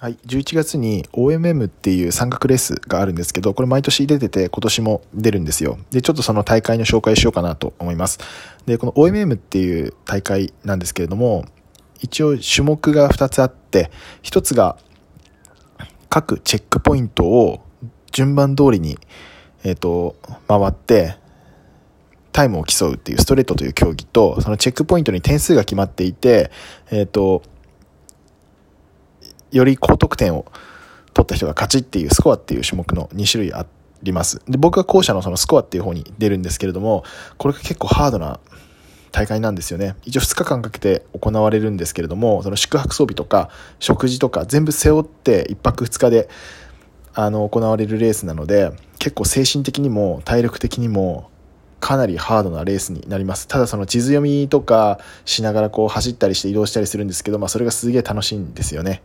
はい、11月に OMM っていう山岳レースがあるんですけど、これ毎年出てて今年も出るんですよ。で、ちょっとその大会の紹介しようかなと思います。で、この OMM っていう大会なんですけれども、一応種目が2つあって、1つが各チェックポイントを順番通りに、えっ、ー、と、回って、タイムを競うっていうストレートという競技と、そのチェックポイントに点数が決まっていて、えっ、ー、と、より高得点を取った人が勝ちっていうスコアっていう種目の2種類あります。で、僕は後者のそのスコアっていう方に出るんですけれども、これが結構ハードな大会なんですよね。一応2日間かけて行われるんですけれども、その宿泊装備とか食事とか全部背負って1泊2日であの行われるレースなので、結構精神的にも体力的にもかなりハードなレースになります。ただその地図読みとかしながらこう走ったりして移動したりするんですけど、まあそれがすげえ楽しいんですよね。